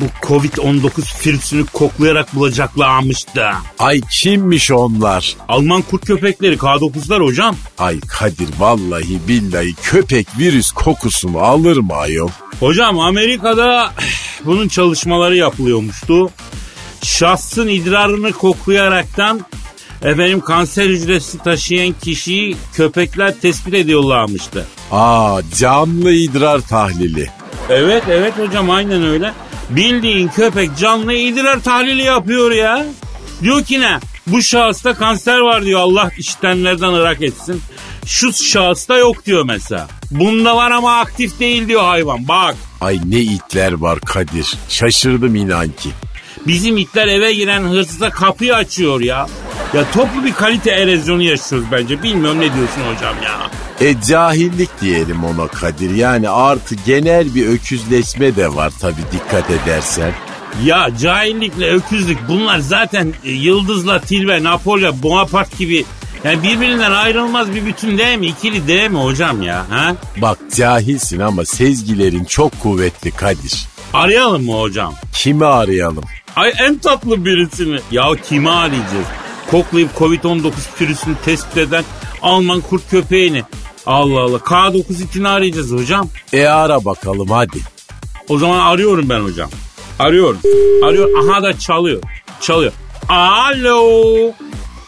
Bu Covid-19 virüsünü koklayarak bulacaklarmış da. Ay kimmiş onlar? Alman kurt köpekleri K9'lar hocam. Ay Kadir vallahi billahi köpek virüs kokusunu alır mı ayol? Hocam Amerika'da bunun çalışmaları yapılıyormuştu. Şahsın idrarını koklayaraktan efendim kanser hücresi taşıyan kişiyi köpekler tespit ediyorlarmıştı. Aa canlı idrar tahlili. Evet evet hocam aynen öyle. Bildiğin köpek canlı idrar tahlili yapıyor ya. Diyor ki ne? Bu şahısta kanser var diyor Allah işitenlerden ırak etsin. Şu şahısta yok diyor mesela. Bunda var ama aktif değil diyor hayvan bak. Ay ne itler var Kadir. Şaşırdım inan ki. Bizim itler eve giren hırsıza kapıyı açıyor ya. Ya toplu bir kalite erozyonu yaşıyoruz bence. Bilmiyorum ne diyorsun hocam ya. E cahillik diyelim ona Kadir. Yani artı genel bir öküzleşme de var tabi dikkat edersen. Ya cahillikle öküzlük bunlar zaten e, Yıldız'la Tilbe, Napolya, Bonaparte gibi yani birbirinden ayrılmaz bir bütün değil mi? İkili değil mi hocam ya? Ha? Bak cahilsin ama sezgilerin çok kuvvetli Kadir. Arayalım mı hocam? Kimi arayalım? Ay en tatlı birisini. Ya kimi arayacağız? Koklayıp Covid-19 virüsünü tespit eden Alman kurt köpeğini. Allah Allah. K9 itini arayacağız hocam. E ara bakalım hadi. O zaman arıyorum ben hocam. Arıyorum. Arıyor. Aha da çalıyor. Çalıyor. Alo.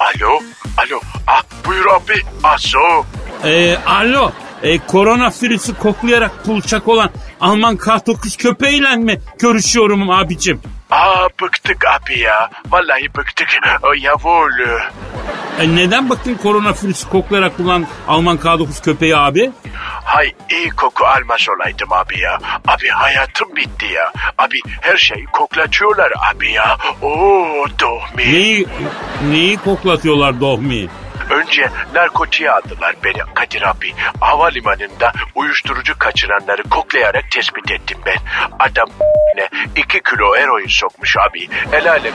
Alo, alo. Ah buyur abi. Aso. Ee, alo. Ee, korona virüsü koklayarak bulacak olan Alman K9 köpeğiyle mi görüşüyorum abicim? Aa bıktık abi ya. Vallahi bıktık. O yavul. E, neden bakın korona virüsü koklayarak bulan Alman K9 köpeği abi? Hay iyi koku almaz olaydım abi ya. Abi hayatım bitti ya. Abi her şeyi koklatıyorlar abi ya. Oo dohmi. Neyi, neyi koklatıyorlar Dohmi? Önce narkotiğe aldılar beni Kadir abi. Havalimanında uyuşturucu kaçıranları koklayarak tespit ettim ben. Adam ne iki kilo eroin sokmuş abi. El alem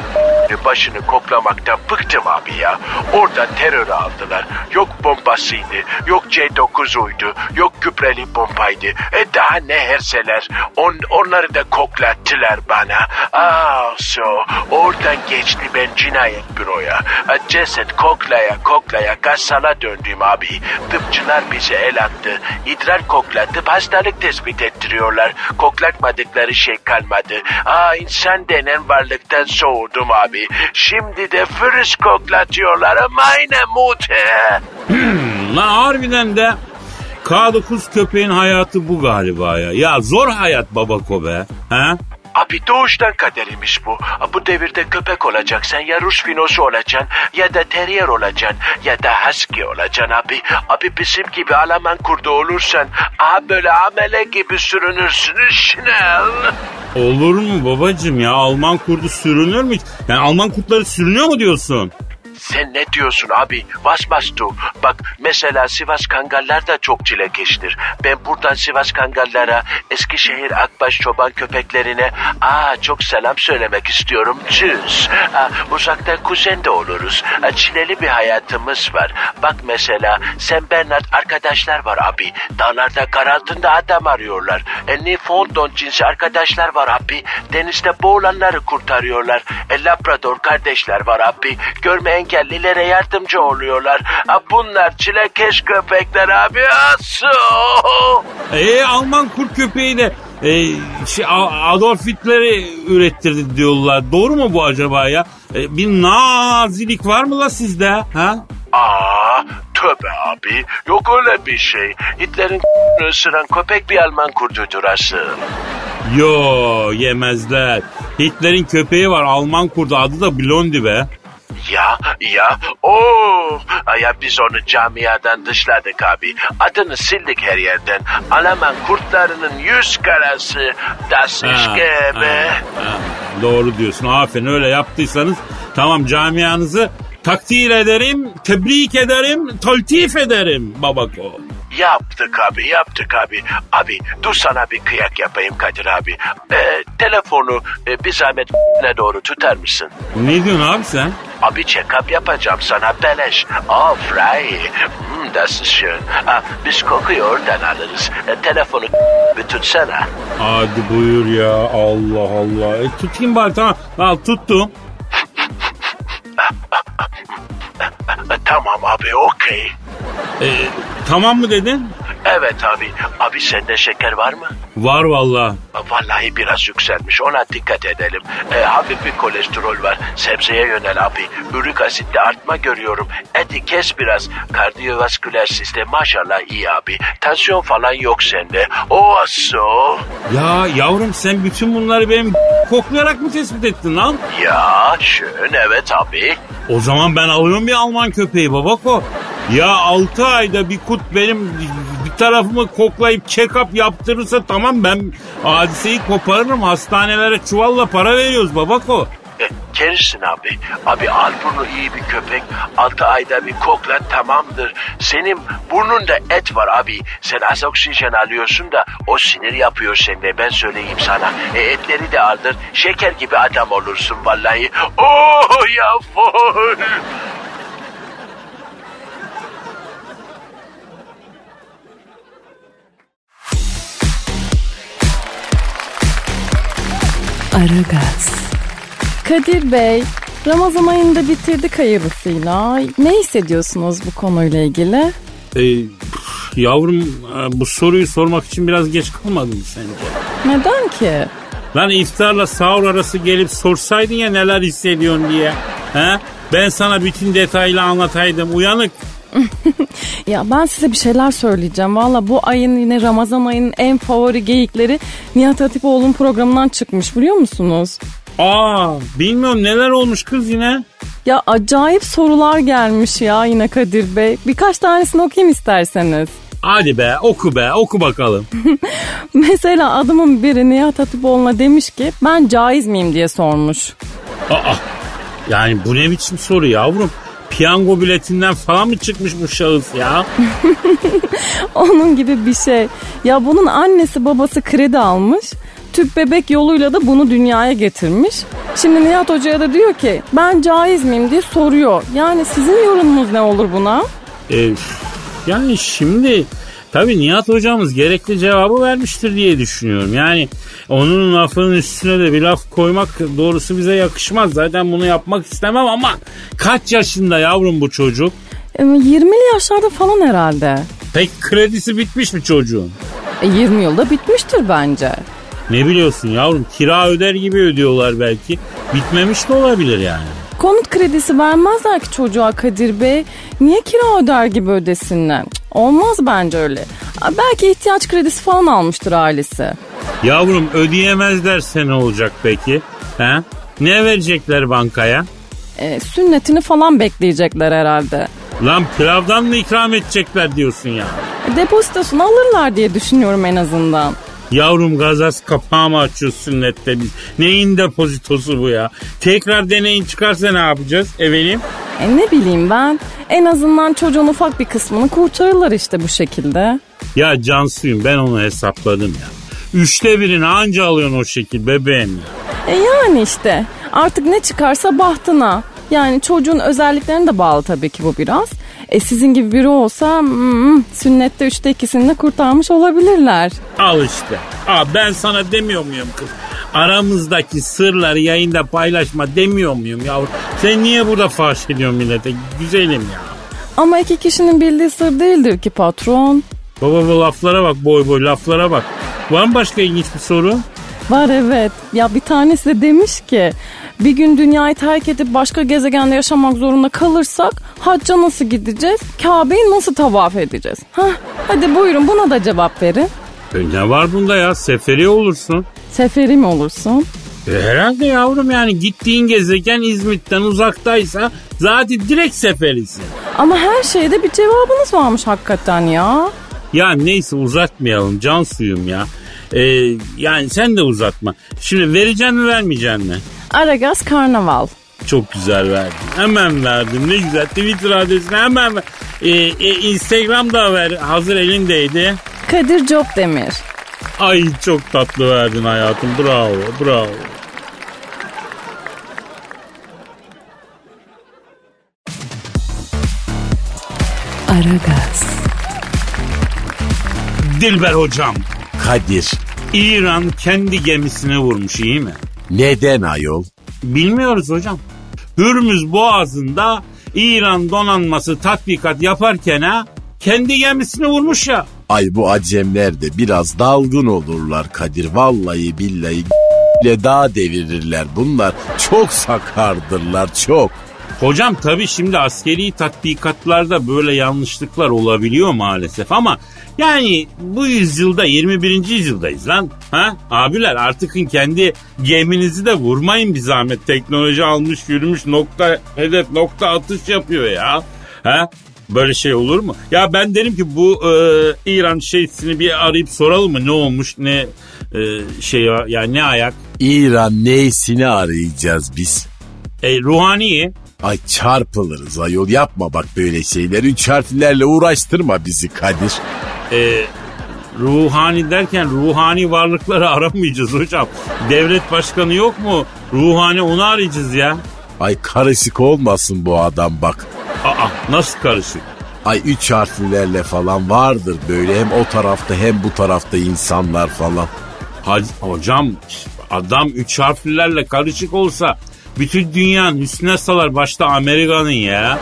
başını koklamaktan bıktım abi ya. Oradan terör aldılar. Yok bombasıydı, yok C9'uydu, yok gübreli bombaydı. E daha ne herseler. On, onları da koklattılar bana. Ah so. Oradan geçti ben cinayet büroya. Ceset koklaya koklaya gassala döndüm abi. Tıpçılar bize el attı. İdrar koklatıp hastalık tespit ettiriyorlar. Koklatmadıkları şey kalmadı. Aa insan denen varlıktan soğudum abi. Şimdi de virüs koklatıyorlar. Aynen mute. Lan harbiden de K9 köpeğin hayatı bu galiba ya. Ya zor hayat babako be. Ha? Abi doğuştan kaderimiz bu. Bu devirde köpek olacaksın ya Rus finosu olacaksın ya da terrier olacaksın ya da husky olacaksın abi. Abi bizim gibi Alman kurdu olursan aha böyle amele gibi sürünürsün Schnell. Olur mu babacım ya Alman kurdu sürünür mü? Yani Alman kurtları sürünüyor mu diyorsun? Sen ne diyorsun abi? Du? Bak mesela Sivas Kangallar da çok çilekeştir. Ben buradan Sivas Kangallara, Eskişehir Akbaş çoban köpeklerine aa çok selam söylemek istiyorum. Tschüss. Aa, uzaktan kuzen de oluruz. Aa, çileli bir hayatımız var. Bak mesela Sen Bernard arkadaşlar var abi. Dağlarda kar altında adam arıyorlar. E, Newfoundland cinsi arkadaşlar var abi. Denizde boğulanları kurtarıyorlar. E, Labrador kardeşler var abi. Görme engellilere yardımcı oluyorlar. Bunlar çilekeş köpekler abi. Asu. E Alman kurt köpeği de e, şey, Adolf Hitler'i ürettirdi diyorlar. Doğru mu bu acaba ya? E, bir nazilik var mı la sizde? Ha? Aa, tövbe abi. Yok öyle bir şey. Hitler'in ısıran köpek bir Alman kurdudur asıl. Yo yemezler. Hitler'in köpeği var Alman kurdu adı da Blondi be. Ya ya oh ya biz onu camiadan dışladık abi. Adını sildik her yerden. Alman kurtlarının yüz karası. Das gebe. Doğru diyorsun. Aferin öyle yaptıysanız tamam camianızı takdir ederim, tebrik ederim, taltif ederim babako. Yaptık abi yaptık abi. Abi dur sana bir kıyak yapayım Kadir abi. Ee, telefonu e, bir zahmet ne doğru tutar mısın? Ne diyorsun abi sen? Abi check-up yapacağım sana beleş. Oh frei. Hmm, das ist schön. Ha, biz kokuyu oradan alırız. E, telefonu bir tutsana. Hadi buyur ya Allah Allah. E, tutayım bari tamam. Al tuttum. E, tamam abi okey. E, tamam mı dedin? Evet abi. Abi sende şeker var mı? Var valla. Vallahi biraz yükselmiş. Ona dikkat edelim. E, hafif bir kolesterol var. Sebzeye yönel abi. Ürik asitte artma görüyorum. Eti kes biraz. Kardiyovasküler sistem maşallah iyi abi. Tansiyon falan yok sende. O aso. Ya yavrum sen bütün bunları benim koklayarak mı tespit ettin lan? Ya şön evet abi. O zaman ben alıyorum bir Alman köpeği babako. Ya 6 ayda bir kut benim bir tarafımı koklayıp check-up yaptırırsa tamam ben hadiseyi koparırım. Hastanelere çuvalla para veriyoruz babako. E, Kerirsin abi. Abi al bunu iyi bir köpek. Altı ayda bir kokla tamamdır. Senin burnunda et var abi. Sen az oksijen alıyorsun da o sinir yapıyor sende. Ben söyleyeyim sana. E, etleri de aldır. Şeker gibi adam olursun vallahi. Oh ya fol. Aragaz. Kadir Bey, Ramazan ayında bitirdik hayırlısıyla. Ne hissediyorsunuz bu konuyla ilgili? Ee, yavrum e, bu soruyu sormak için biraz geç kalmadın mı sence? Neden ki? Lan iftarla sahur arası gelip sorsaydın ya neler hissediyorsun diye. He? Ben sana bütün detaylı anlataydım uyanık. ya ben size bir şeyler söyleyeceğim. Valla bu ayın yine Ramazan ayının en favori geyikleri Nihat Hatipoğlu'nun programından çıkmış biliyor musunuz? Aa bilmiyorum neler olmuş kız yine. Ya acayip sorular gelmiş ya yine Kadir Bey. Birkaç tanesini okuyayım isterseniz. Hadi be oku be oku bakalım. Mesela adamın biri Nihat Hatipoğlu'na demiş ki ben caiz miyim diye sormuş. Aa yani bu ne biçim soru yavrum? Piyango biletinden falan mı çıkmış bu şahıs ya? Onun gibi bir şey. Ya bunun annesi babası kredi almış. Tüp bebek yoluyla da bunu dünyaya getirmiş. Şimdi Nihat Hoca'ya da diyor ki ben caiz miyim diye soruyor. Yani sizin yorumunuz ne olur buna? Ee, yani şimdi Tabii Nihat hocamız gerekli cevabı vermiştir diye düşünüyorum. Yani onun lafının üstüne de bir laf koymak doğrusu bize yakışmaz. Zaten bunu yapmak istemem ama kaç yaşında yavrum bu çocuk? 20'li yaşlarda falan herhalde. Peki kredisi bitmiş mi çocuğun? E 20 yılda bitmiştir bence. Ne biliyorsun yavrum kira öder gibi ödüyorlar belki. Bitmemiş de olabilir yani. Konut kredisi vermezler ki çocuğa Kadir Bey. Niye kira öder gibi ödesinler? Olmaz bence öyle. Belki ihtiyaç kredisi falan almıştır ailesi. Yavrum ödeyemezlerse ne olacak peki? He? Ne verecekler bankaya? E, sünnetini falan bekleyecekler herhalde. Lan pilavdan mı ikram edecekler diyorsun ya? E, depozitosunu alırlar diye düşünüyorum en azından. Yavrum gazaz kapağı mı açıyoruz sünnette biz? Neyin depozitosu bu ya? Tekrar deneyin çıkarsa ne yapacağız efendim? E ne bileyim ben. En azından çocuğun ufak bir kısmını kurtarırlar işte bu şekilde. Ya Cansu'yum ben onu hesapladım ya. Üçte birini anca alıyorsun o şekil bebeğim. E yani işte artık ne çıkarsa bahtına. Yani çocuğun özelliklerine de bağlı tabii ki bu biraz. E sizin gibi biri olsa hmm, sünnette üçte ikisini de kurtarmış olabilirler. Al işte. Aa, ben sana demiyor muyum kız? Aramızdaki sırları yayında paylaşma demiyor muyum yavrum? Sen niye burada faş ediyorsun millete? Güzelim ya. Ama iki kişinin bildiği sır değildir ki patron. Baba bu laflara bak boy boy laflara bak. Var mı başka ilginç bir soru? Var evet. Ya bir tanesi de demiş ki bir gün dünyayı terk edip başka gezegende yaşamak zorunda kalırsak hacca nasıl gideceğiz? Kabe'yi nasıl tavaf edeceğiz? Hah, hadi buyurun buna da cevap verin. E ne var bunda ya? Seferi olursun. Seferi mi olursun? E herhalde yavrum yani gittiğin gezegen İzmit'ten uzaktaysa zaten direkt seferisin. Ama her şeyde bir cevabınız varmış hakikaten ya. Ya neyse uzatmayalım can suyum ya. Ee, yani sen de uzatma. Şimdi vereceksin mi vermeyeceksin mi? Aragaz Karnaval. Çok güzel verdin. Hemen verdim. Ne güzel. Twitter adresine hemen ver. Ee, e, Instagram da ver. Hazır elindeydi. Kadir Copdemir. Ay çok tatlı verdin hayatım. Bravo, bravo. Aragaz, Dilber hocam. Kadir İran kendi gemisine vurmuş iyi mi? neden ayol? Bilmiyoruz hocam. Hürmüz Boğazı'nda İran donanması tatbikat yaparken ha kendi gemisini vurmuş ya. Ay bu acemler de biraz dalgın olurlar Kadir. Vallahi billahi ile daha devirirler. Bunlar çok sakardırlar çok. Hocam tabii şimdi askeri tatbikatlarda böyle yanlışlıklar olabiliyor maalesef ama yani bu yüzyılda 21. yüzyıldayız lan. Ha? Abiler artık kendi geminizi de vurmayın bir zahmet. Teknoloji almış yürümüş nokta hedef nokta atış yapıyor ya. Ha? Böyle şey olur mu? Ya ben derim ki bu e, İran şeysini bir arayıp soralım mı ne olmuş ne e, şey yani ne ayak? İran neysini arayacağız biz? E, ruhani Ay çarpılırız ayol yapma bak böyle şeyleri. Üç harflerle uğraştırma bizi Kadir. E, ruhani derken ruhani varlıkları aramayacağız hocam. Devlet başkanı yok mu? Ruhani onu arayacağız ya. Ay karışık olmasın bu adam bak. Aa nasıl karışık? Ay üç harflerle falan vardır böyle hem o tarafta hem bu tarafta insanlar falan. Hac- hocam adam üç harflilerle karışık olsa bütün dünyanın üstüne salar başta Amerika'nın ya.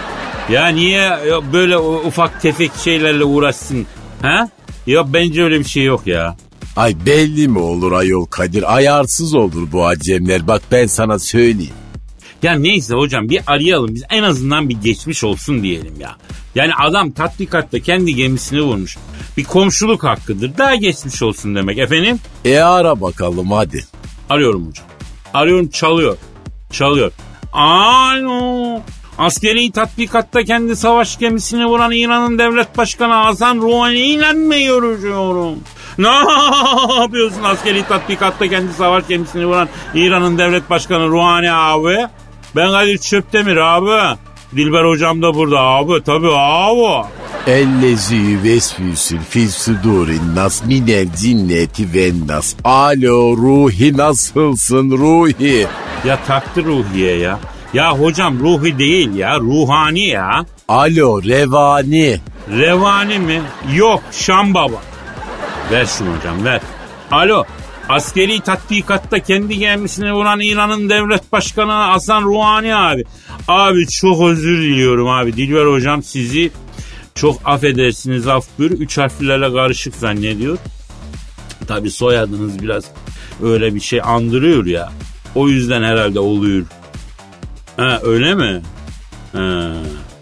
Ya niye böyle ufak tefek şeylerle uğraşsın? Ha? Ya bence öyle bir şey yok ya. Ay belli mi olur ayol Kadir? Ayarsız olur bu acemler. Bak ben sana söyleyeyim. Ya neyse hocam bir arayalım biz en azından bir geçmiş olsun diyelim ya. Yani adam tatbikatta kendi gemisini vurmuş. Bir komşuluk hakkıdır. Daha geçmiş olsun demek efendim. E ara bakalım hadi. Arıyorum hocam. Arıyorum çalıyor. Çalıyor. Alo. Askeri tatbikatta kendi savaş gemisini vuran İran'ın devlet başkanı Hasan Rouhani ile mi görüşüyorum? Ne yapıyorsun askeri tatbikatta kendi savaş gemisini vuran İran'ın devlet başkanı Rouhani abi? Ben Kadir Çöptemir abi. Dilber hocam da burada abi tabii abi. Ellezi vesfüsül fil sudurin nas minel cinneti ve nas. Alo Ruhi nasılsın Ruhi? Ya taktı Ruhiye ya. Ya hocam Ruhi değil ya ruhani ya. Alo Revani. Revani mi? Yok Şam Baba. Ver şunu hocam ver. Alo askeri tatbikatta kendi gemisine vuran İran'ın devlet başkanı Hasan Rouhani abi. Abi çok özür diliyorum abi. Dilber hocam sizi çok affedersiniz af buyur. Üç harflerle karışık zannediyor. Tabi soyadınız biraz öyle bir şey andırıyor ya. O yüzden herhalde oluyor. Ha öyle mi? Ha.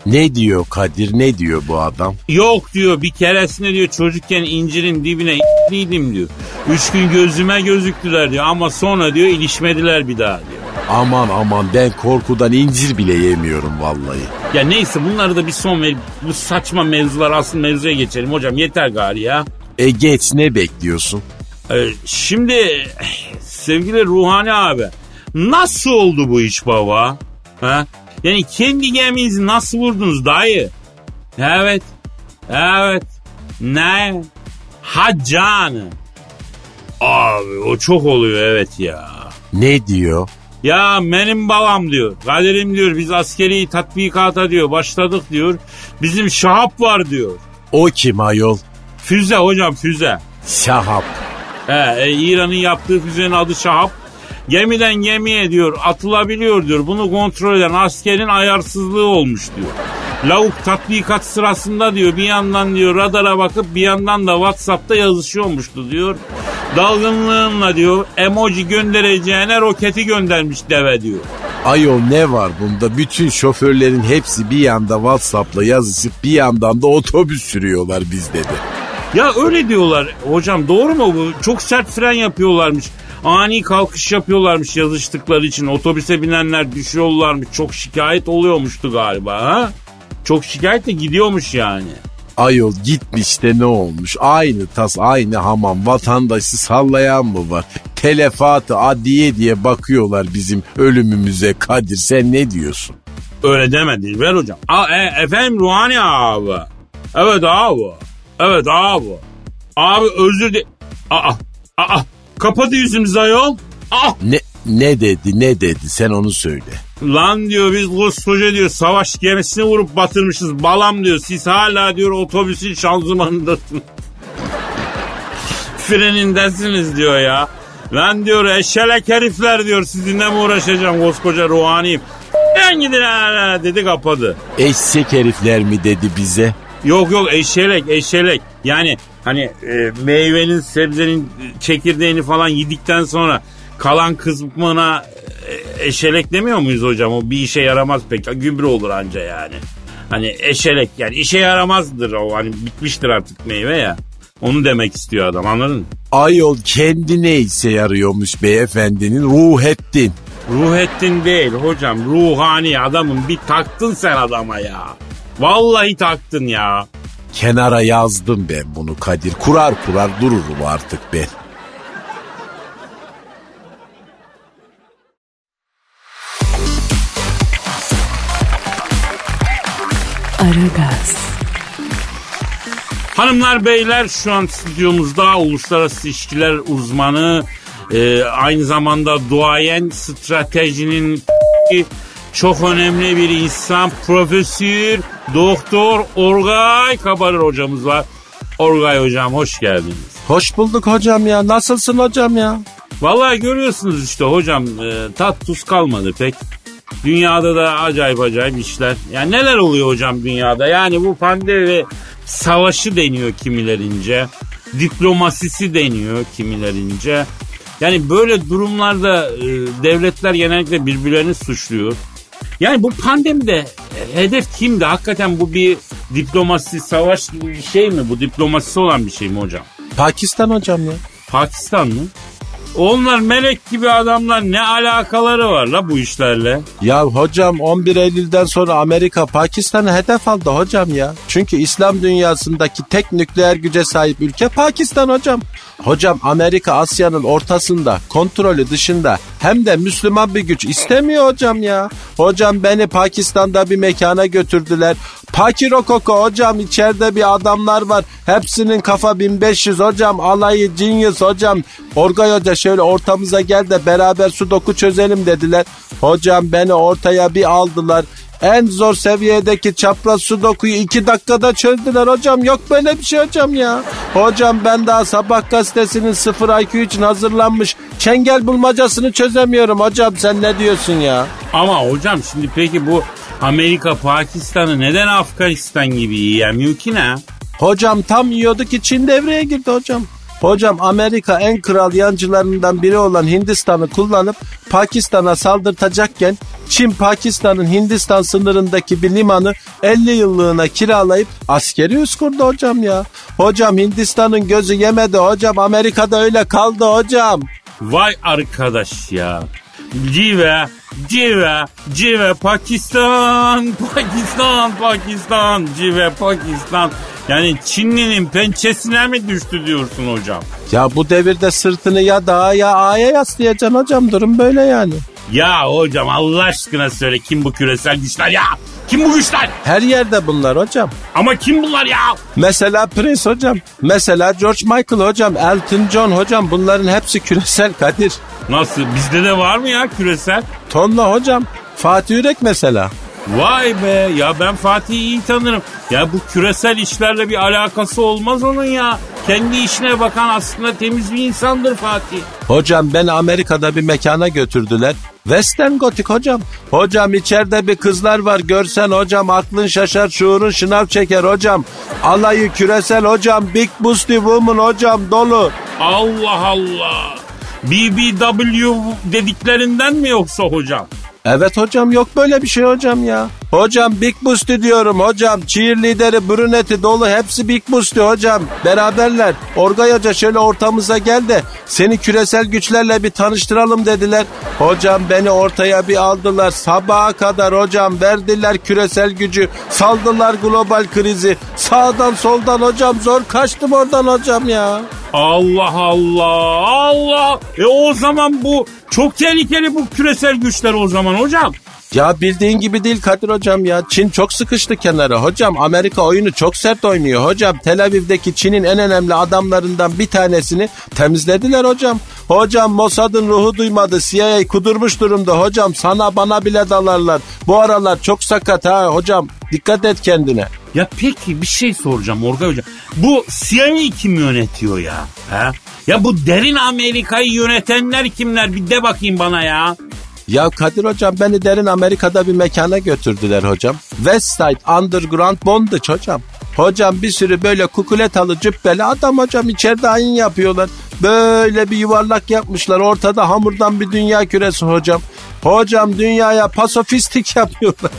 Ne diyor Kadir ne diyor bu adam? Yok diyor bir keresinde diyor çocukken incirin dibine iyiydim diyor. Üç gün gözüme gözüktüler diyor ama sonra diyor ilişmediler bir daha diyor. Aman aman ben korkudan incir bile yemiyorum vallahi. Ya neyse bunları da bir son ver. Bu saçma mevzular asıl mevzuya geçelim hocam yeter gari ya. E geç ne bekliyorsun? Ee, şimdi sevgili Ruhani abi nasıl oldu bu iş baba? Ha? Yani kendi geminizi nasıl vurdunuz dayı? Evet. Evet. Ne? Haccanı. Abi o çok oluyor evet ya. Ne diyor? Ya benim babam diyor. Kaderim diyor biz askeri tatbikata diyor başladık diyor. Bizim Şahap var diyor. O kim ayol? Füze hocam füze. Şahap. He, e, İran'ın yaptığı füzenin adı Şahap. Gemiden gemiye diyor atılabiliyor diyor. Bunu kontrol eden askerin ayarsızlığı olmuş diyor. Lavuk tatbikat sırasında diyor bir yandan diyor radara bakıp bir yandan da Whatsapp'ta yazışıyormuştu diyor. Dalgınlığınla diyor emoji göndereceğine roketi göndermiş deve diyor. Ayol ne var bunda? Bütün şoförlerin hepsi bir yanda Whatsapp'la yazışıp bir yandan da otobüs sürüyorlar bizde de. Ya öyle diyorlar hocam doğru mu bu? Çok sert fren yapıyorlarmış. Ani kalkış yapıyorlarmış yazıştıkları için. Otobüse binenler düşüyorlarmış. Çok şikayet oluyormuştu galiba ha? Çok şikayet de gidiyormuş yani. Ayol gitmiş de ne olmuş? Aynı tas aynı hamam vatandaşı sallayan mı var? Telefatı adiye diye bakıyorlar bizim ölümümüze Kadir sen ne diyorsun? Öyle demedi ver hocam. A, e, efendim Ruhani abi. Evet abi. Evet abi. Abi özür de... Aa, aa, kapadı yüzümüzü ayol. Aa, Ne ne dedi ne dedi sen onu söyle. Lan diyor biz koskoca diyor savaş gemisini vurup batırmışız. Balam diyor siz hala diyor otobüsün şanzımanındasınız. Frenindesiniz diyor ya. Lan diyor eşelek herifler diyor sizinle mi uğraşacağım koskoca ruhaniyim. Ben gidin hala dedi kapadı. Eşek herifler mi dedi bize? Yok yok eşelek eşelek. Yani hani e, meyvenin sebzenin çekirdeğini falan yedikten sonra kalan kısmına e, eşelek demiyor muyuz hocam? O bir işe yaramaz pek. Gübre olur anca yani. Hani eşelek yani işe yaramazdır o. Hani bitmiştir artık meyve ya. Onu demek istiyor adam anladın mı? Ayol kendine ise yarıyormuş beyefendinin Ruhettin. Ruhettin değil hocam ruhani adamın bir taktın sen adama ya. Vallahi taktın ya. Kenara yazdım ben bunu Kadir. Kurar kurar dururum artık ben. Aragaz, Hanımlar beyler şu an stüdyomuzda uluslararası ilişkiler uzmanı e, aynı zamanda duayen stratejinin çok önemli bir insan profesör doktor Orgay Kabarır hocamız var. Orgay hocam hoş geldiniz. Hoş bulduk hocam ya. Nasılsın hocam ya? Vallahi görüyorsunuz işte hocam e, tat tuz kalmadı pek. Dünyada da acayip acayip işler. Yani neler oluyor hocam dünyada? Yani bu pandemi savaşı deniyor kimilerince. Diplomasisi deniyor kimilerince. Yani böyle durumlarda e, devletler genellikle birbirlerini suçluyor. Yani bu pandemide e, hedef kimdi? Hakikaten bu bir diplomasi, savaş gibi bir şey mi? Bu diplomasisi olan bir şey mi hocam? Pakistan hocam ya. Pakistan mı? Onlar melek gibi adamlar ne alakaları var la bu işlerle? Ya hocam 11 Eylül'den sonra Amerika Pakistan'ı hedef aldı hocam ya. Çünkü İslam dünyasındaki tek nükleer güce sahip ülke Pakistan hocam. Hocam Amerika Asya'nın ortasında, kontrolü dışında hem de Müslüman bir güç istemiyor hocam ya. Hocam beni Pakistan'da bir mekana götürdüler. Pakirokoko hocam içeride bir adamlar var. Hepsinin kafa 1500 hocam. Alayı genius hocam. Orgay hoca şöyle ortamıza gel de beraber sudoku çözelim dediler. Hocam beni ortaya bir aldılar. En zor seviyedeki çapraz sudokuyu iki dakikada çözdüler hocam. Yok böyle bir şey hocam ya. Hocam ben daha sabah gazetesinin 0 IQ için hazırlanmış çengel bulmacasını çözemiyorum hocam. Sen ne diyorsun ya? Ama hocam şimdi peki bu Amerika Pakistan'ı neden Afganistan gibi yiyemiyor ki ne? Hocam tam yiyordu ki Çin devreye girdi hocam. Hocam Amerika en kral yancılarından biri olan Hindistan'ı kullanıp Pakistan'a saldırtacakken Çin Pakistan'ın Hindistan sınırındaki bir limanı 50 yıllığına kiralayıp askeri üs kurdu hocam ya. Hocam Hindistan'ın gözü yemedi hocam Amerika'da öyle kaldı hocam. Vay arkadaş ya. Cive, cive, cive Pakistan, Pakistan, Pakistan, cive Pakistan. Yani Çinli'nin pençesine mi düştü diyorsun hocam? Ya bu devirde sırtını ya dağa ya A'ya yaslayacaksın hocam durum böyle yani. Ya hocam Allah aşkına söyle kim bu küresel güçler ya? Kim bu güçler? Her yerde bunlar hocam. Ama kim bunlar ya? Mesela Prince hocam. Mesela George Michael hocam. Elton John hocam. Bunların hepsi küresel Kadir. Nasıl? Bizde de var mı ya küresel? Tonla hocam. Fatih Yürek mesela. Vay be ya ben Fatih'i iyi tanırım. Ya bu küresel işlerle bir alakası olmaz onun ya. Kendi işine bakan aslında temiz bir insandır Fatih. Hocam beni Amerika'da bir mekana götürdüler. Western Gothic hocam. Hocam içeride bir kızlar var görsen hocam aklın şaşar şuurun şınav çeker hocam. Alayı küresel hocam Big Boosty Woman hocam dolu. Allah Allah. BBW dediklerinden mi yoksa hocam? Evet hocam yok böyle bir şey hocam ya. Hocam Big Boosty diyorum hocam. Cheerleader'i, brüneti dolu hepsi Big Boosty hocam. Beraberler. Orgay Hoca şöyle ortamıza gel de seni küresel güçlerle bir tanıştıralım dediler. Hocam beni ortaya bir aldılar. Sabaha kadar hocam verdiler küresel gücü. Saldılar global krizi. Sağdan soldan hocam zor kaçtım oradan hocam ya. Allah Allah Allah. E o zaman bu çok tehlikeli bu küresel güçler o zaman hocam. Ya bildiğin gibi değil Kadir hocam ya. Çin çok sıkıştı kenara. Hocam Amerika oyunu çok sert oynuyor. Hocam Tel Aviv'deki Çin'in en önemli adamlarından bir tanesini temizlediler hocam. Hocam Mossad'ın ruhu duymadı. CIA kudurmuş durumda. Hocam sana bana bile dalarlar. Bu aralar çok sakat ha hocam. Dikkat et kendine. Ya peki bir şey soracağım Orgay Hocam. Bu CIA kim yönetiyor ya? Ha? Ya bu derin Amerika'yı yönetenler kimler? Bir de bakayım bana ya. Ya Kadir hocam beni derin Amerika'da bir mekana götürdüler hocam. Westside Underground Bondage hocam. Hocam bir sürü böyle kukuletalı cübbeli adam hocam içeride ayin yapıyorlar. Böyle bir yuvarlak yapmışlar ortada hamurdan bir dünya küresi hocam. Hocam dünyaya pasofistik yapıyorlar.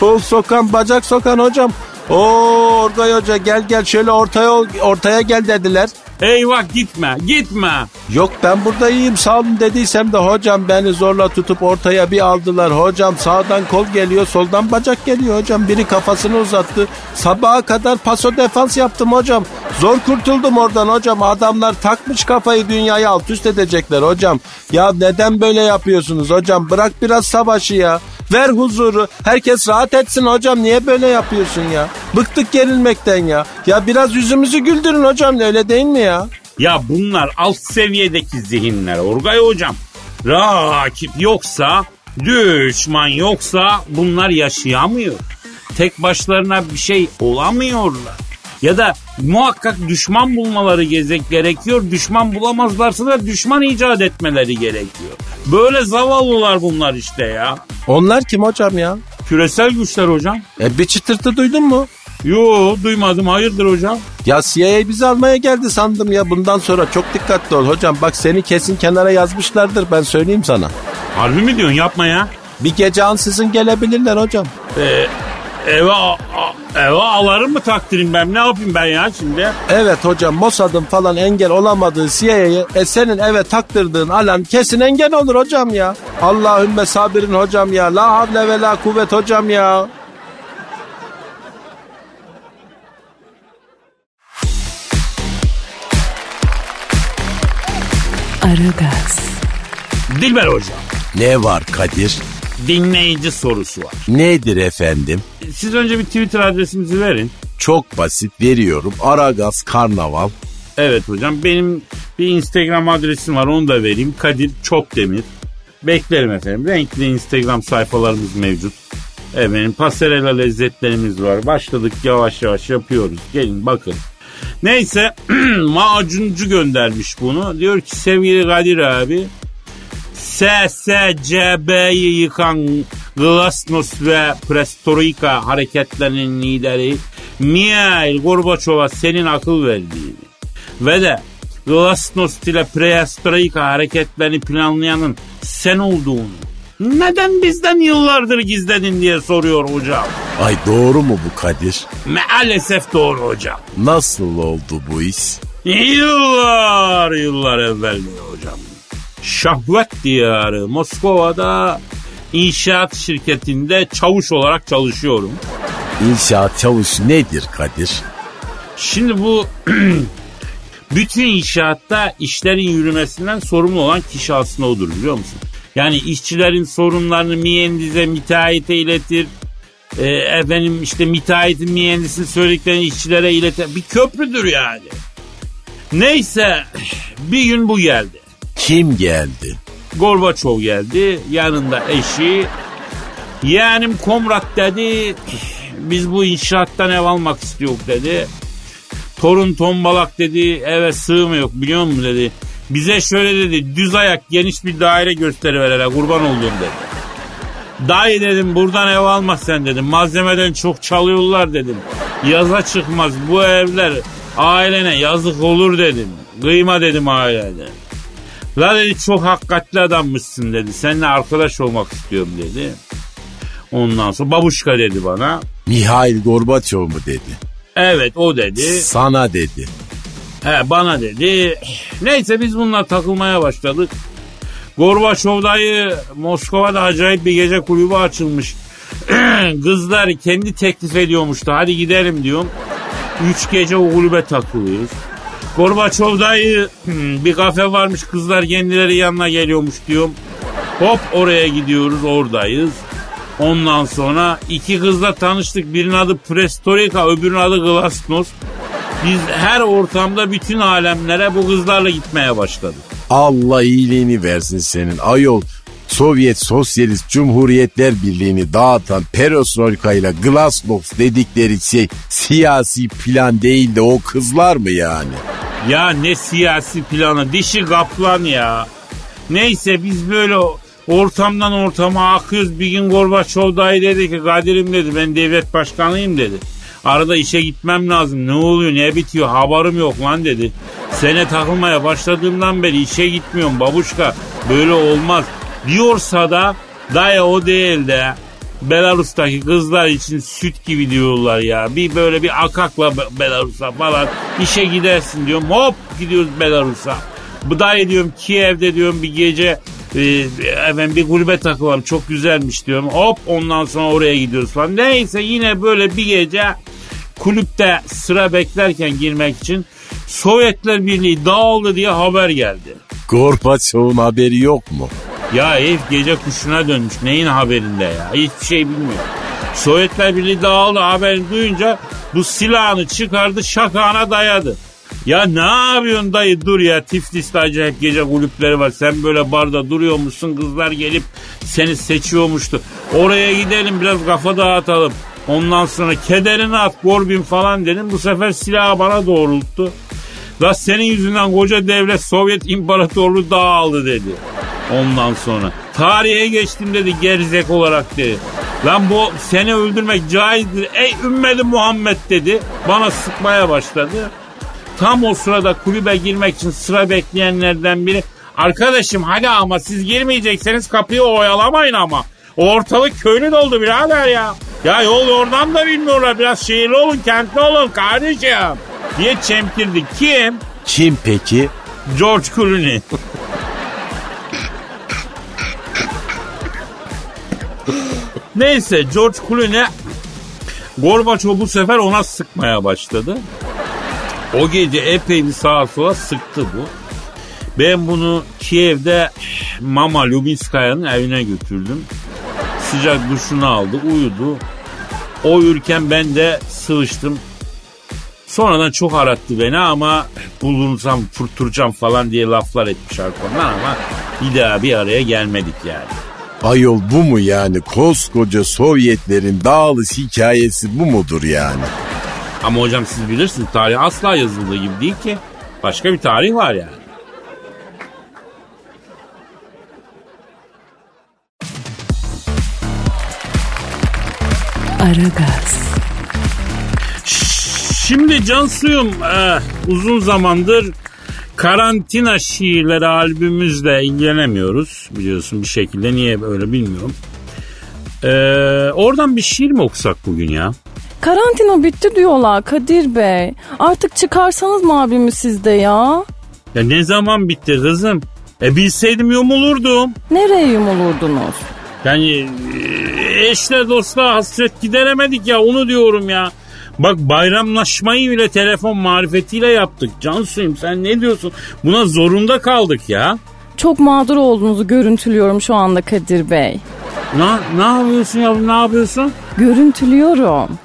Kol sokan bacak sokan hocam. Oo Orgay Hoca gel gel şöyle ortaya ortaya gel dediler. Eyvah gitme gitme. Yok ben burada iyiyim sağ olun dediysem de hocam beni zorla tutup ortaya bir aldılar. Hocam sağdan kol geliyor soldan bacak geliyor hocam. Biri kafasını uzattı. Sabaha kadar paso defans yaptım hocam. Zor kurtuldum oradan hocam. Adamlar takmış kafayı dünyayı alt üst edecekler hocam. Ya neden böyle yapıyorsunuz hocam? Bırak biraz savaşı ya. Ver huzuru. Herkes rahat etsin hocam. Niye böyle yapıyorsun ya? Bıktık gerilmekten ya. Ya biraz yüzümüzü güldürün hocam. Öyle değil mi ya? Ya bunlar alt seviyedeki zihinler Orgay hocam. Rakip yoksa, düşman yoksa bunlar yaşayamıyor. Tek başlarına bir şey olamıyorlar. Ya da muhakkak düşman bulmaları gerekiyor. Düşman bulamazlarsa da düşman icat etmeleri gerekiyor. Böyle zavallılar bunlar işte ya. Onlar kim hocam ya? Küresel güçler hocam. E bir çıtırtı duydun mu? Yo duymadım hayırdır hocam? Ya CIA bizi almaya geldi sandım ya bundan sonra çok dikkatli ol hocam. Bak seni kesin kenara yazmışlardır ben söyleyeyim sana. Harbi mi diyorsun yapma ya. Bir gece ansızın gelebilirler hocam. Ee, eve, a, eve alarım mı takdirim ben ne yapayım ben ya şimdi? Evet hocam Mossad'ın falan engel olamadığı CIA'ye e senin eve taktırdığın alan kesin engel olur hocam ya. Allahümme sabirin hocam ya. La havle ve la kuvvet hocam ya. Aragaz, Dilber hocam. Ne var Kadir? Dinleyici sorusu var. Nedir efendim? Siz önce bir Twitter adresinizi verin. Çok basit veriyorum. Aragaz Karnaval. Evet hocam benim bir Instagram adresim var onu da vereyim. Kadir Çopdemir. Beklerim efendim. Renkli Instagram sayfalarımız mevcut. Efendim pasarela lezzetlerimiz var. Başladık yavaş yavaş yapıyoruz. Gelin bakın. Neyse macuncu göndermiş bunu. Diyor ki sevgili Kadir abi SSCB'yi yıkan Glasnost ve Prestorica hareketlerinin lideri Mihail Gorbaçov'a senin akıl verdiğini ve de Glasnost ile Prestorica hareketlerini planlayanın sen olduğunu neden bizden yıllardır gizledin diye soruyor hocam. Ay doğru mu bu Kadir? Maalesef doğru hocam. Nasıl oldu bu iş? Yıllar yıllar evvel mi hocam? Şahvet diyarı Moskova'da inşaat şirketinde çavuş olarak çalışıyorum. İnşaat çavuşu nedir Kadir? Şimdi bu bütün inşaatta işlerin yürümesinden sorumlu olan kişi aslında odur biliyor musun? Yani işçilerin sorunlarını mühendise, müteahhite iletir. E, efendim işte müteahhitin mühendisin söylediklerini işçilere iletir. Bir köprüdür yani. Neyse bir gün bu geldi. Kim geldi? Gorbaçov geldi. Yanında eşi Yeğenim Komrat dedi biz bu inşaattan ev almak istiyor dedi. Torun tombalak dedi eve sığmıyor biliyor musun dedi. Bize şöyle dedi düz ayak geniş bir daire gösteriver hele kurban olduğum dedi. Dayı dedim buradan ev alma sen dedim. Malzemeden çok çalıyorlar dedim. Yaza çıkmaz bu evler ailene yazık olur dedim. Kıyma dedim ailene. La dedi çok hakikatli adammışsın dedi. Seninle arkadaş olmak istiyorum dedi. Ondan sonra babuşka dedi bana. Mihail Gorbaçov mu dedi? Evet o dedi. Sana dedi. He bana dedi. Neyse biz bununla takılmaya başladık. Gorbaçov dayı Moskova'da acayip bir gece kulübü açılmış. Kızlar kendi teklif ediyormuştu. Hadi gidelim diyorum. Üç gece o kulübe takılıyoruz. Gorbaçov dayı hmm, bir kafe varmış kızlar kendileri yanına geliyormuş diyorum. Hop oraya gidiyoruz oradayız. Ondan sonra iki kızla tanıştık. Birinin adı Prestorika öbürünün adı Glasnost. Biz her ortamda bütün alemlere bu kızlarla gitmeye başladık. Allah iyiliğini versin senin ayol. Sovyet Sosyalist Cumhuriyetler Birliği'ni dağıtan perestroika ile glasnost dedikleri şey siyasi plan değil de o kızlar mı yani? Ya ne siyasi planı dişi kaplan ya. Neyse biz böyle ortamdan ortama akıyoruz. Bir gün Gorbaçov dedi ki Kadir'im dedi ben devlet başkanıyım dedi. Arada işe gitmem lazım. Ne oluyor ne bitiyor haberim yok lan dedi. Sene takılmaya başladığımdan beri işe gitmiyorum babuşka. Böyle olmaz. Diyorsa da dayı o değil de Belarus'taki kızlar için süt gibi diyorlar ya. Bir böyle bir akakla Belarus'a falan işe gidersin diyorum. Hop gidiyoruz Belarus'a. Bu dayı diyorum Kiev'de diyorum bir gece e, efendim bir kulübe takılalım çok güzelmiş diyorum. Hop ondan sonra oraya gidiyoruz falan. Neyse yine böyle bir gece kulüpte sıra beklerken girmek için Sovyetler Birliği dağıldı diye haber geldi. Gorbaçov'un haberi yok mu? Ya herif gece kuşuna dönmüş. Neyin haberinde ya? Hiçbir şey bilmiyor. Sovyetler Birliği dağıldı haberini duyunca bu silahını çıkardı şakağına dayadı. Ya ne yapıyorsun dayı dur ya Tiflis'te acayip gece kulüpleri var. Sen böyle barda duruyormuşsun kızlar gelip seni seçiyormuştu. Oraya gidelim biraz kafa dağıtalım. Ondan sonra kederini at Gorbin falan dedim. Bu sefer silahı bana doğrulttu. La senin yüzünden koca devlet Sovyet İmparatorluğu dağıldı dedi. Ondan sonra tarihe geçtim dedi gerizek olarak dedi. Lan bu seni öldürmek caizdir ey ümmeti Muhammed dedi. Bana sıkmaya başladı. Tam o sırada kulübe girmek için sıra bekleyenlerden biri Arkadaşım hadi ama siz girmeyecekseniz kapıyı oyalamayın ama. Ortalık köylü doldu birader ya. Ya yol oradan da bilmiyorlar. Biraz şehirli olun, kentli olun kardeşim. Diye çemkirdi. Kim? Kim peki? George Clooney. Neyse George Clooney Gorbaçov bu sefer ona sıkmaya başladı. O gece epey bir sağa sola sıktı bu. Ben bunu Kiev'de Mama Lubinskaya'nın evine götürdüm. Sıcak duşunu aldı, uyudu. O uyurken ben de sığıştım. Sonradan çok arattı beni ama bulunsam fırtıracağım falan diye laflar etmiş arkamdan ama bir daha bir araya gelmedik yani. Ayol bu mu yani? Koskoca Sovyetlerin dağılış hikayesi bu mudur yani? Ama hocam siz bilirsiniz tarih asla yazıldığı gibi değil ki. Başka bir tarih var yani. Aragaz, Şimdi Cansuyum eh, uzun zamandır karantina şiirleri albümümüzle ilgilenemiyoruz biliyorsun bir şekilde niye böyle bilmiyorum. Ee, oradan bir şiir mi okusak bugün ya? Karantina bitti diyorlar Kadir Bey. Artık çıkarsanız mı abimi sizde ya? Ya ne zaman bitti kızım? E bilseydim yumulurdum. Nereye yumulurdunuz? Yani e, eşle dostla hasret gideremedik ya onu diyorum ya. Bak bayramlaşmayı bile telefon marifetiyle yaptık. Cansuyum sen ne diyorsun? Buna zorunda kaldık ya. Çok mağdur olduğunuzu görüntülüyorum şu anda Kadir Bey. Ne, ne yapıyorsun yavrum ne yapıyorsun? Görüntülüyorum.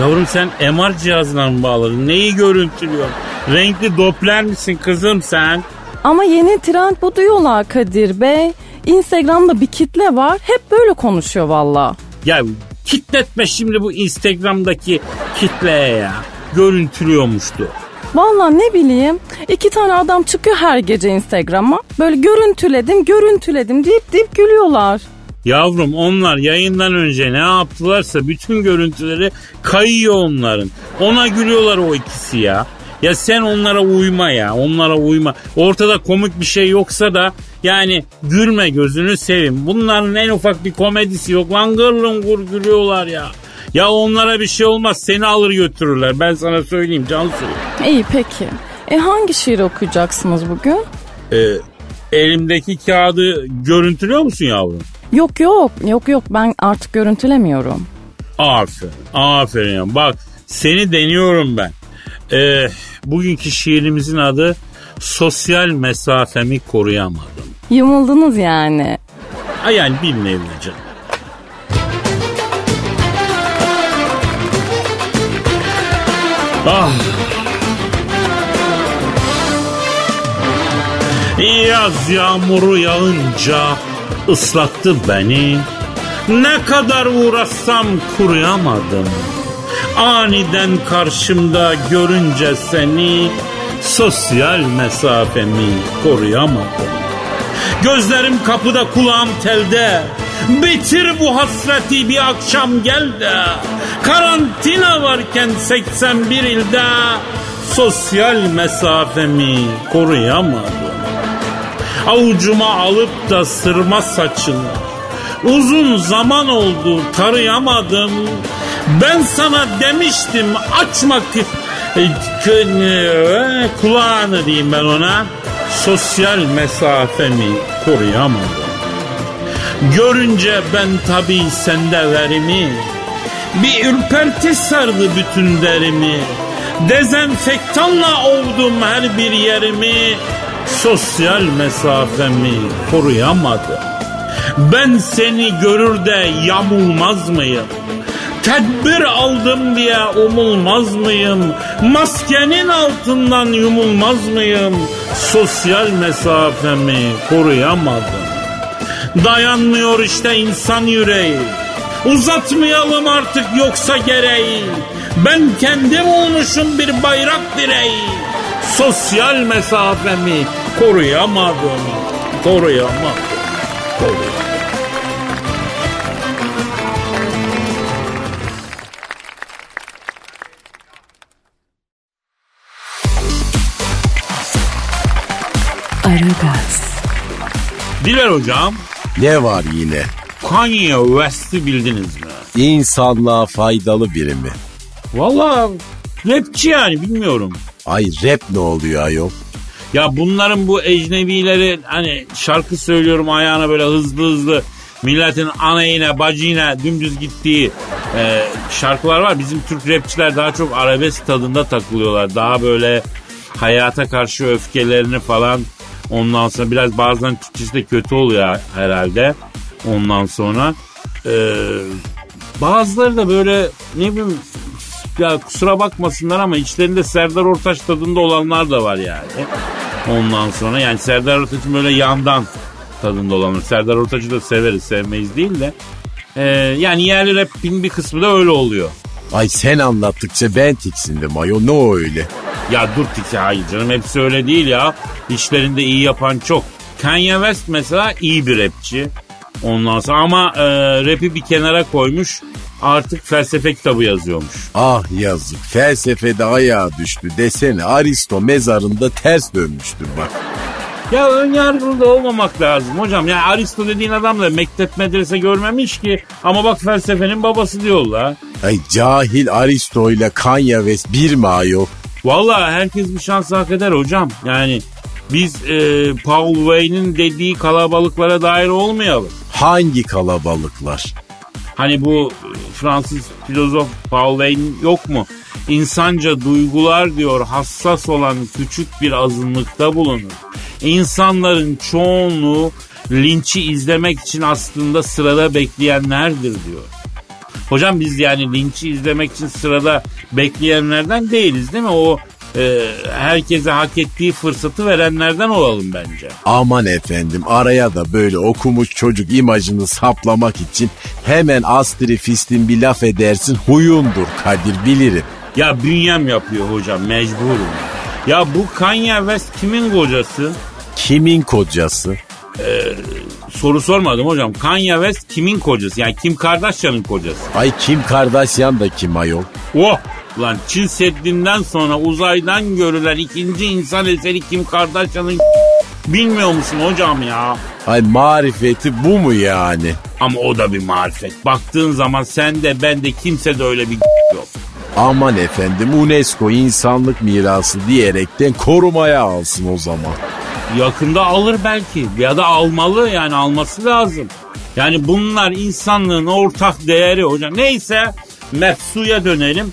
Yavrum sen MR cihazına mı bağladın? Neyi görüntülüyorsun? Renkli Doppler misin kızım sen? Ama yeni trend bu diyorlar Kadir Bey. Instagram'da bir kitle var. Hep böyle konuşuyor valla. Ya kitletme şimdi bu Instagram'daki kitleye ya. Görüntülüyormuştu. Vallahi ne bileyim iki tane adam çıkıyor her gece Instagram'a. Böyle görüntüledim görüntüledim deyip deyip gülüyorlar. Yavrum onlar yayından önce ne yaptılarsa bütün görüntüleri kayıyor onların. Ona gülüyorlar o ikisi ya. Ya sen onlara uyma ya onlara uyma. Ortada komik bir şey yoksa da yani gülme gözünü sevin. Bunların en ufak bir komedisi yok. Langır lungur gülüyorlar ya. Ya onlara bir şey olmaz seni alır götürürler ben sana söyleyeyim Cansu. İyi peki. E hangi şiir okuyacaksınız bugün? Ee, elimdeki kağıdı görüntülüyor musun yavrum? Yok yok yok yok ben artık görüntülemiyorum. Aferin, aferin ya. Bak seni deniyorum ben. Ee, bugünkü şiirimizin adı Sosyal Mesafemi Koruyamadım. Yumuldunuz yani. Ha yani nevi canım. Ah. Yaz yağmuru yağınca ıslattı beni. Ne kadar uğraşsam kuruyamadım. Aniden karşımda görünce seni sosyal mesafemi koruyamadım. Gözlerim kapıda kulağım telde. Bitir bu hasreti bir akşam gel de. Karantina varken 81 ilde sosyal mesafemi koruyamadım. Avucuma alıp da sırma saçını Uzun zaman oldu tarayamadım. Ben sana demiştim açma e, e, kulağını diyeyim ben ona. Sosyal mesafemi koruyamadım. Görünce ben tabii sende verimi bir ürperti sardı bütün derimi. Dezenfektanla ovdum her bir yerimi. Sosyal mesafemi koruyamadım. Ben seni görür de yamulmaz mıyım? Tedbir aldım diye umulmaz mıyım? Maskenin altından yumulmaz mıyım? Sosyal mesafemi koruyamadım. Dayanmıyor işte insan yüreği. Uzatmayalım artık yoksa gereği. Ben kendim olmuşum bir bayrak direği. Sosyal mesafemi koruyamadım. Koruyamadım. Koruyamadım. Aragaz, Diler hocam Ne var yine? Kanye West'i bildiniz mi? İnsanlığa faydalı biri mi? Valla rapçi yani bilmiyorum. Ay rap ne oluyor ayol? Ya bunların bu ecnebileri hani şarkı söylüyorum ayağına böyle hızlı hızlı milletin anayine bacıyına dümdüz gittiği e, şarkılar var. Bizim Türk rapçiler daha çok arabesk tadında takılıyorlar. Daha böyle hayata karşı öfkelerini falan ondan sonra biraz bazen Türkçesi de kötü oluyor herhalde. Ondan sonra e, bazıları da böyle ne bileyim ya kusura bakmasınlar ama içlerinde Serdar Ortaç tadında olanlar da var yani. Ondan sonra yani Serdar Ortaç'ın böyle yandan tadında olanlar. Serdar Ortaç'ı da severiz sevmeyiz değil de. Ee, yani yerli rapin bir kısmı da öyle oluyor. Ay sen anlattıkça ben tiksindim ayol ne öyle? Ya dur tiki hayır canım hepsi öyle değil ya. İşlerinde iyi yapan çok. Kanye West mesela iyi bir rapçi. Ondan sonra ama e, rapi bir kenara koymuş. Artık felsefe kitabı yazıyormuş. Ah yazık felsefede ayağa düştü desene Aristo mezarında ters dönmüştür bak. Ya ön yargılı da olmamak lazım hocam. Ya Aristo dediğin adam da mektep medrese görmemiş ki. Ama bak felsefenin babası diyorlar. Ay cahil Aristo ile Kanye West bir mi ayol? Vallahi herkes bir şans hak eder hocam. Yani biz e, Paul Wayne'in dediği kalabalıklara dair olmayalım. Hangi kalabalıklar? Hani bu Fransız filozof Paul Wayne yok mu? İnsanca duygular diyor hassas olan küçük bir azınlıkta bulunur. İnsanların çoğunluğu linçi izlemek için aslında sırada bekleyenlerdir diyor. Hocam biz yani linçi izlemek için sırada bekleyenlerden değiliz değil mi? O e, herkese hak ettiği fırsatı verenlerden olalım bence. Aman efendim araya da böyle okumuş çocuk imajını saplamak için hemen astrifistin bir laf edersin huyundur Kadir bilirim. Ya bünyem yapıyor hocam mecburum. Ya bu Kanye West kimin kocası? Kimin kocası? Soru sormadım hocam. Kanye West kimin kocası? Yani Kim Kardashian'ın kocası. Ay Kim Kardashian da kim ayol? Oh! Lan Çin Seddi'nden sonra uzaydan görülen ikinci insan eseri Kim Kardashian'ın bilmiyor musun hocam ya? Ay marifeti bu mu yani? Ama o da bir marifet. Baktığın zaman sen de ben de kimse de öyle bir yok. Aman efendim UNESCO insanlık mirası diyerekten korumaya alsın o zaman. Yakında alır belki ya da almalı yani alması lazım. Yani bunlar insanlığın ortak değeri hocam. Neyse mefsuya dönelim.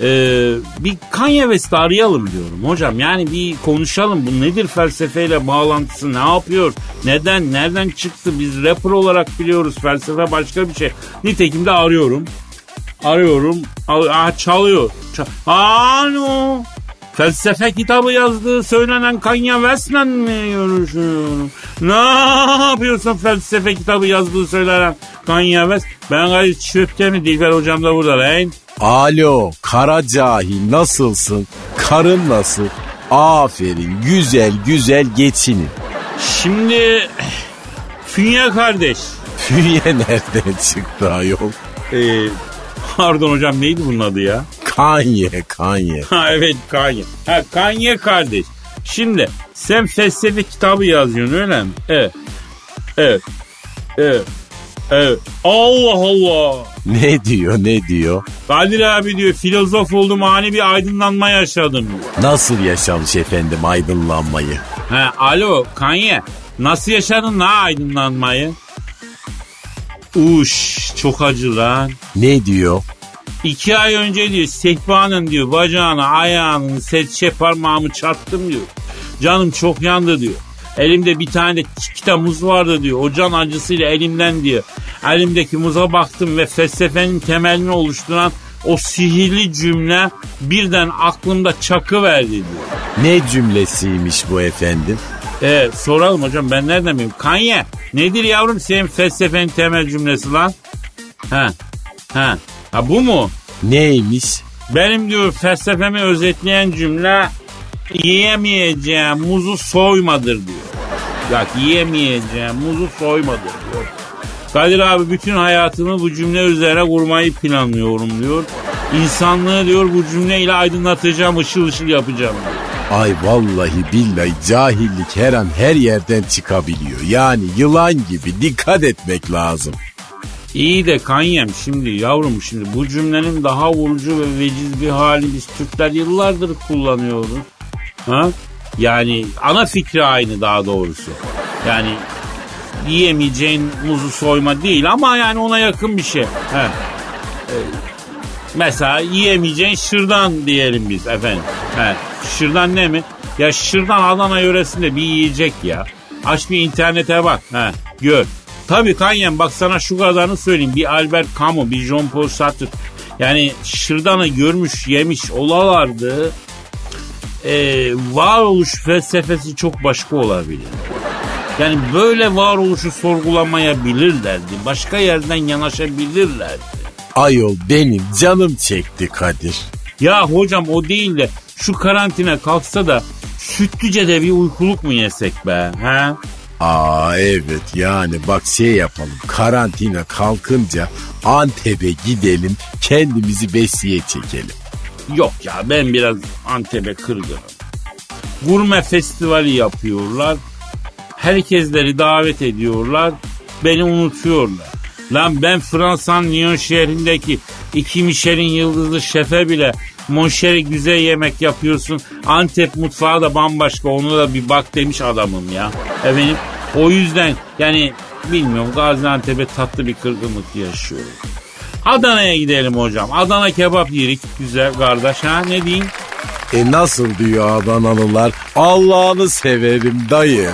Ee, bir Kanye West'i arayalım diyorum hocam. Yani bir konuşalım. Bu nedir felsefeyle bağlantısı? Ne yapıyor? Neden? Nereden çıktı? Biz rapper olarak biliyoruz. Felsefe başka bir şey. Nitekim de arıyorum. Arıyorum. Aa, çalıyor. Çal- Alo. Felsefe kitabı yazdığı söylenen Kanye West'le mi görüşüyorum? Ne yapıyorsun felsefe kitabı yazdığı söylenen Kanye West? Ben gayet çöpte mi? Dilber hocam da burada lan. Alo kara cahil nasılsın? Karın nasıl? Aferin güzel güzel geçinin. Şimdi Fünye kardeş. Fünye nereden çıktı ayol? Ee, pardon hocam neydi bunun adı ya? Kanye Kanye. Ha evet Kanye. Ha Kanye kardeş. Şimdi sen felsefe kitabı yazıyorsun öyle mi? Evet. Evet. Evet. Evet. Allah Allah. Ne diyor ne diyor? Kadir abi diyor filozof oldum ani bir aydınlanma yaşadım. Nasıl yaşamış efendim aydınlanmayı? Ha alo Kanye nasıl yaşadın la aydınlanmayı? Uş çok acı lan. Ne diyor? İki ay önce diyor sehpanın diyor bacağına ayağının serçe parmağımı çarptım diyor. Canım çok yandı diyor. Elimde bir tane çikita muz vardı diyor. O can acısıyla elimden diyor. Elimdeki muza baktım ve felsefenin temelini oluşturan o sihirli cümle birden aklımda çakı verdi diyor. Ne cümlesiymiş bu efendim? Evet soralım hocam ben nereden bileyim? Kanye nedir yavrum senin felsefenin temel cümlesi lan? Ha, ha, ha bu mu? Neymiş? Benim diyor felsefemi özetleyen cümle yiyemeyeceğim muzu soymadır diyor. Bak yiyemeyeceğim muzu soymadır diyor. Kadir abi bütün hayatımı bu cümle üzerine kurmayı planlıyorum diyor. İnsanlığı diyor bu cümleyle aydınlatacağım, ışıl ışıl yapacağım diyor. Ay vallahi billahi cahillik her an her yerden çıkabiliyor. Yani yılan gibi dikkat etmek lazım. İyi de Kanyem şimdi yavrum şimdi bu cümlenin daha vurucu ve veciz bir hali biz Türkler yıllardır kullanıyoruz. Ha? Yani ana fikri aynı daha doğrusu. Yani yiyemeyeceğin muzu soyma değil ama yani ona yakın bir şey. He. Ee, mesela yiyemeyeceğin şırdan diyelim biz efendim. He. Şırdan ne mi? Ya şırdan Adana yöresinde bir yiyecek ya. Aç bir internete bak. He. Gör. Tabii Kanyem bak sana şu kadarını söyleyeyim. Bir Albert Camus, bir Jean-Paul Sartre. Yani şırdanı görmüş, yemiş olalardı. Ee, varoluş felsefesi çok başka olabilir. Yani böyle varoluşu sorgulamayabilirlerdi. Başka yerden yanaşabilirlerdi. Ayol benim canım çekti Kadir. Ya hocam o değil de şu karantina kalksa da Sütlüce'de bir uykuluk mu yesek be? Ha? Aa evet yani bak şey yapalım karantina kalkınca Antep'e gidelim kendimizi besiye çekelim. Yok ya ben biraz Antep'e kırgınım. Gurme festivali yapıyorlar. Herkesleri davet ediyorlar. Beni unutuyorlar. Lan ben Fransa'nın Lyon şehrindeki iki Michelin yıldızlı şefe bile monşeri güzel yemek yapıyorsun. Antep mutfağı da bambaşka onu da bir bak demiş adamım ya. Efendim o yüzden yani bilmiyorum Gaziantep'e tatlı bir kırgınlık yaşıyorum. Adana'ya gidelim hocam. Adana kebap yerik güzel kardeş ha ne diyeyim? E nasıl diyor Adanalılar Allah'ını severim dayı.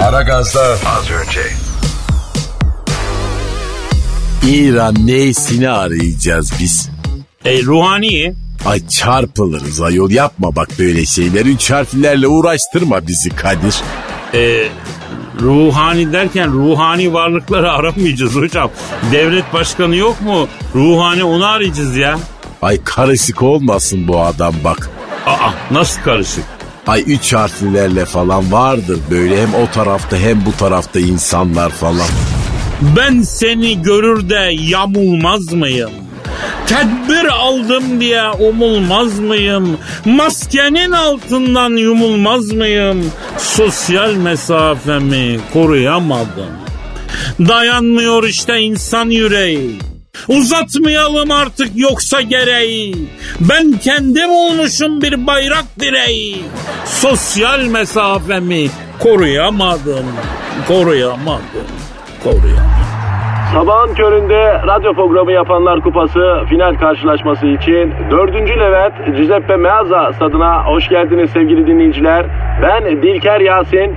Aragaz'da az önce. İran neysini arayacağız biz? E, ruhani. Ay çarpılırız ayol yapma bak böyle şeyler. Üç harflerle uğraştırma bizi Kadir. E, ruhani derken ruhani varlıkları aramayacağız hocam. Devlet başkanı yok mu? Ruhani onu arayacağız ya. Ay karışık olmasın bu adam bak. Aa nasıl karışık? Ay üç harflerle falan vardır böyle hem o tarafta hem bu tarafta insanlar falan. Ben seni görür de yamulmaz mıyım? Tedbir aldım diye umulmaz mıyım? Maskenin altından yumulmaz mıyım? Sosyal mesafemi koruyamadım. Dayanmıyor işte insan yüreği. Uzatmayalım artık yoksa gereği. Ben kendim olmuşum bir bayrak direği. Sosyal mesafemi koruyamadım. Koruyamadım. Koruyamadım. Sabahın köründe radyo programı yapanlar kupası final karşılaşması için 4. Levent Giuseppe Meazza stadına hoş geldiniz sevgili dinleyiciler. Ben Dilker Yasin.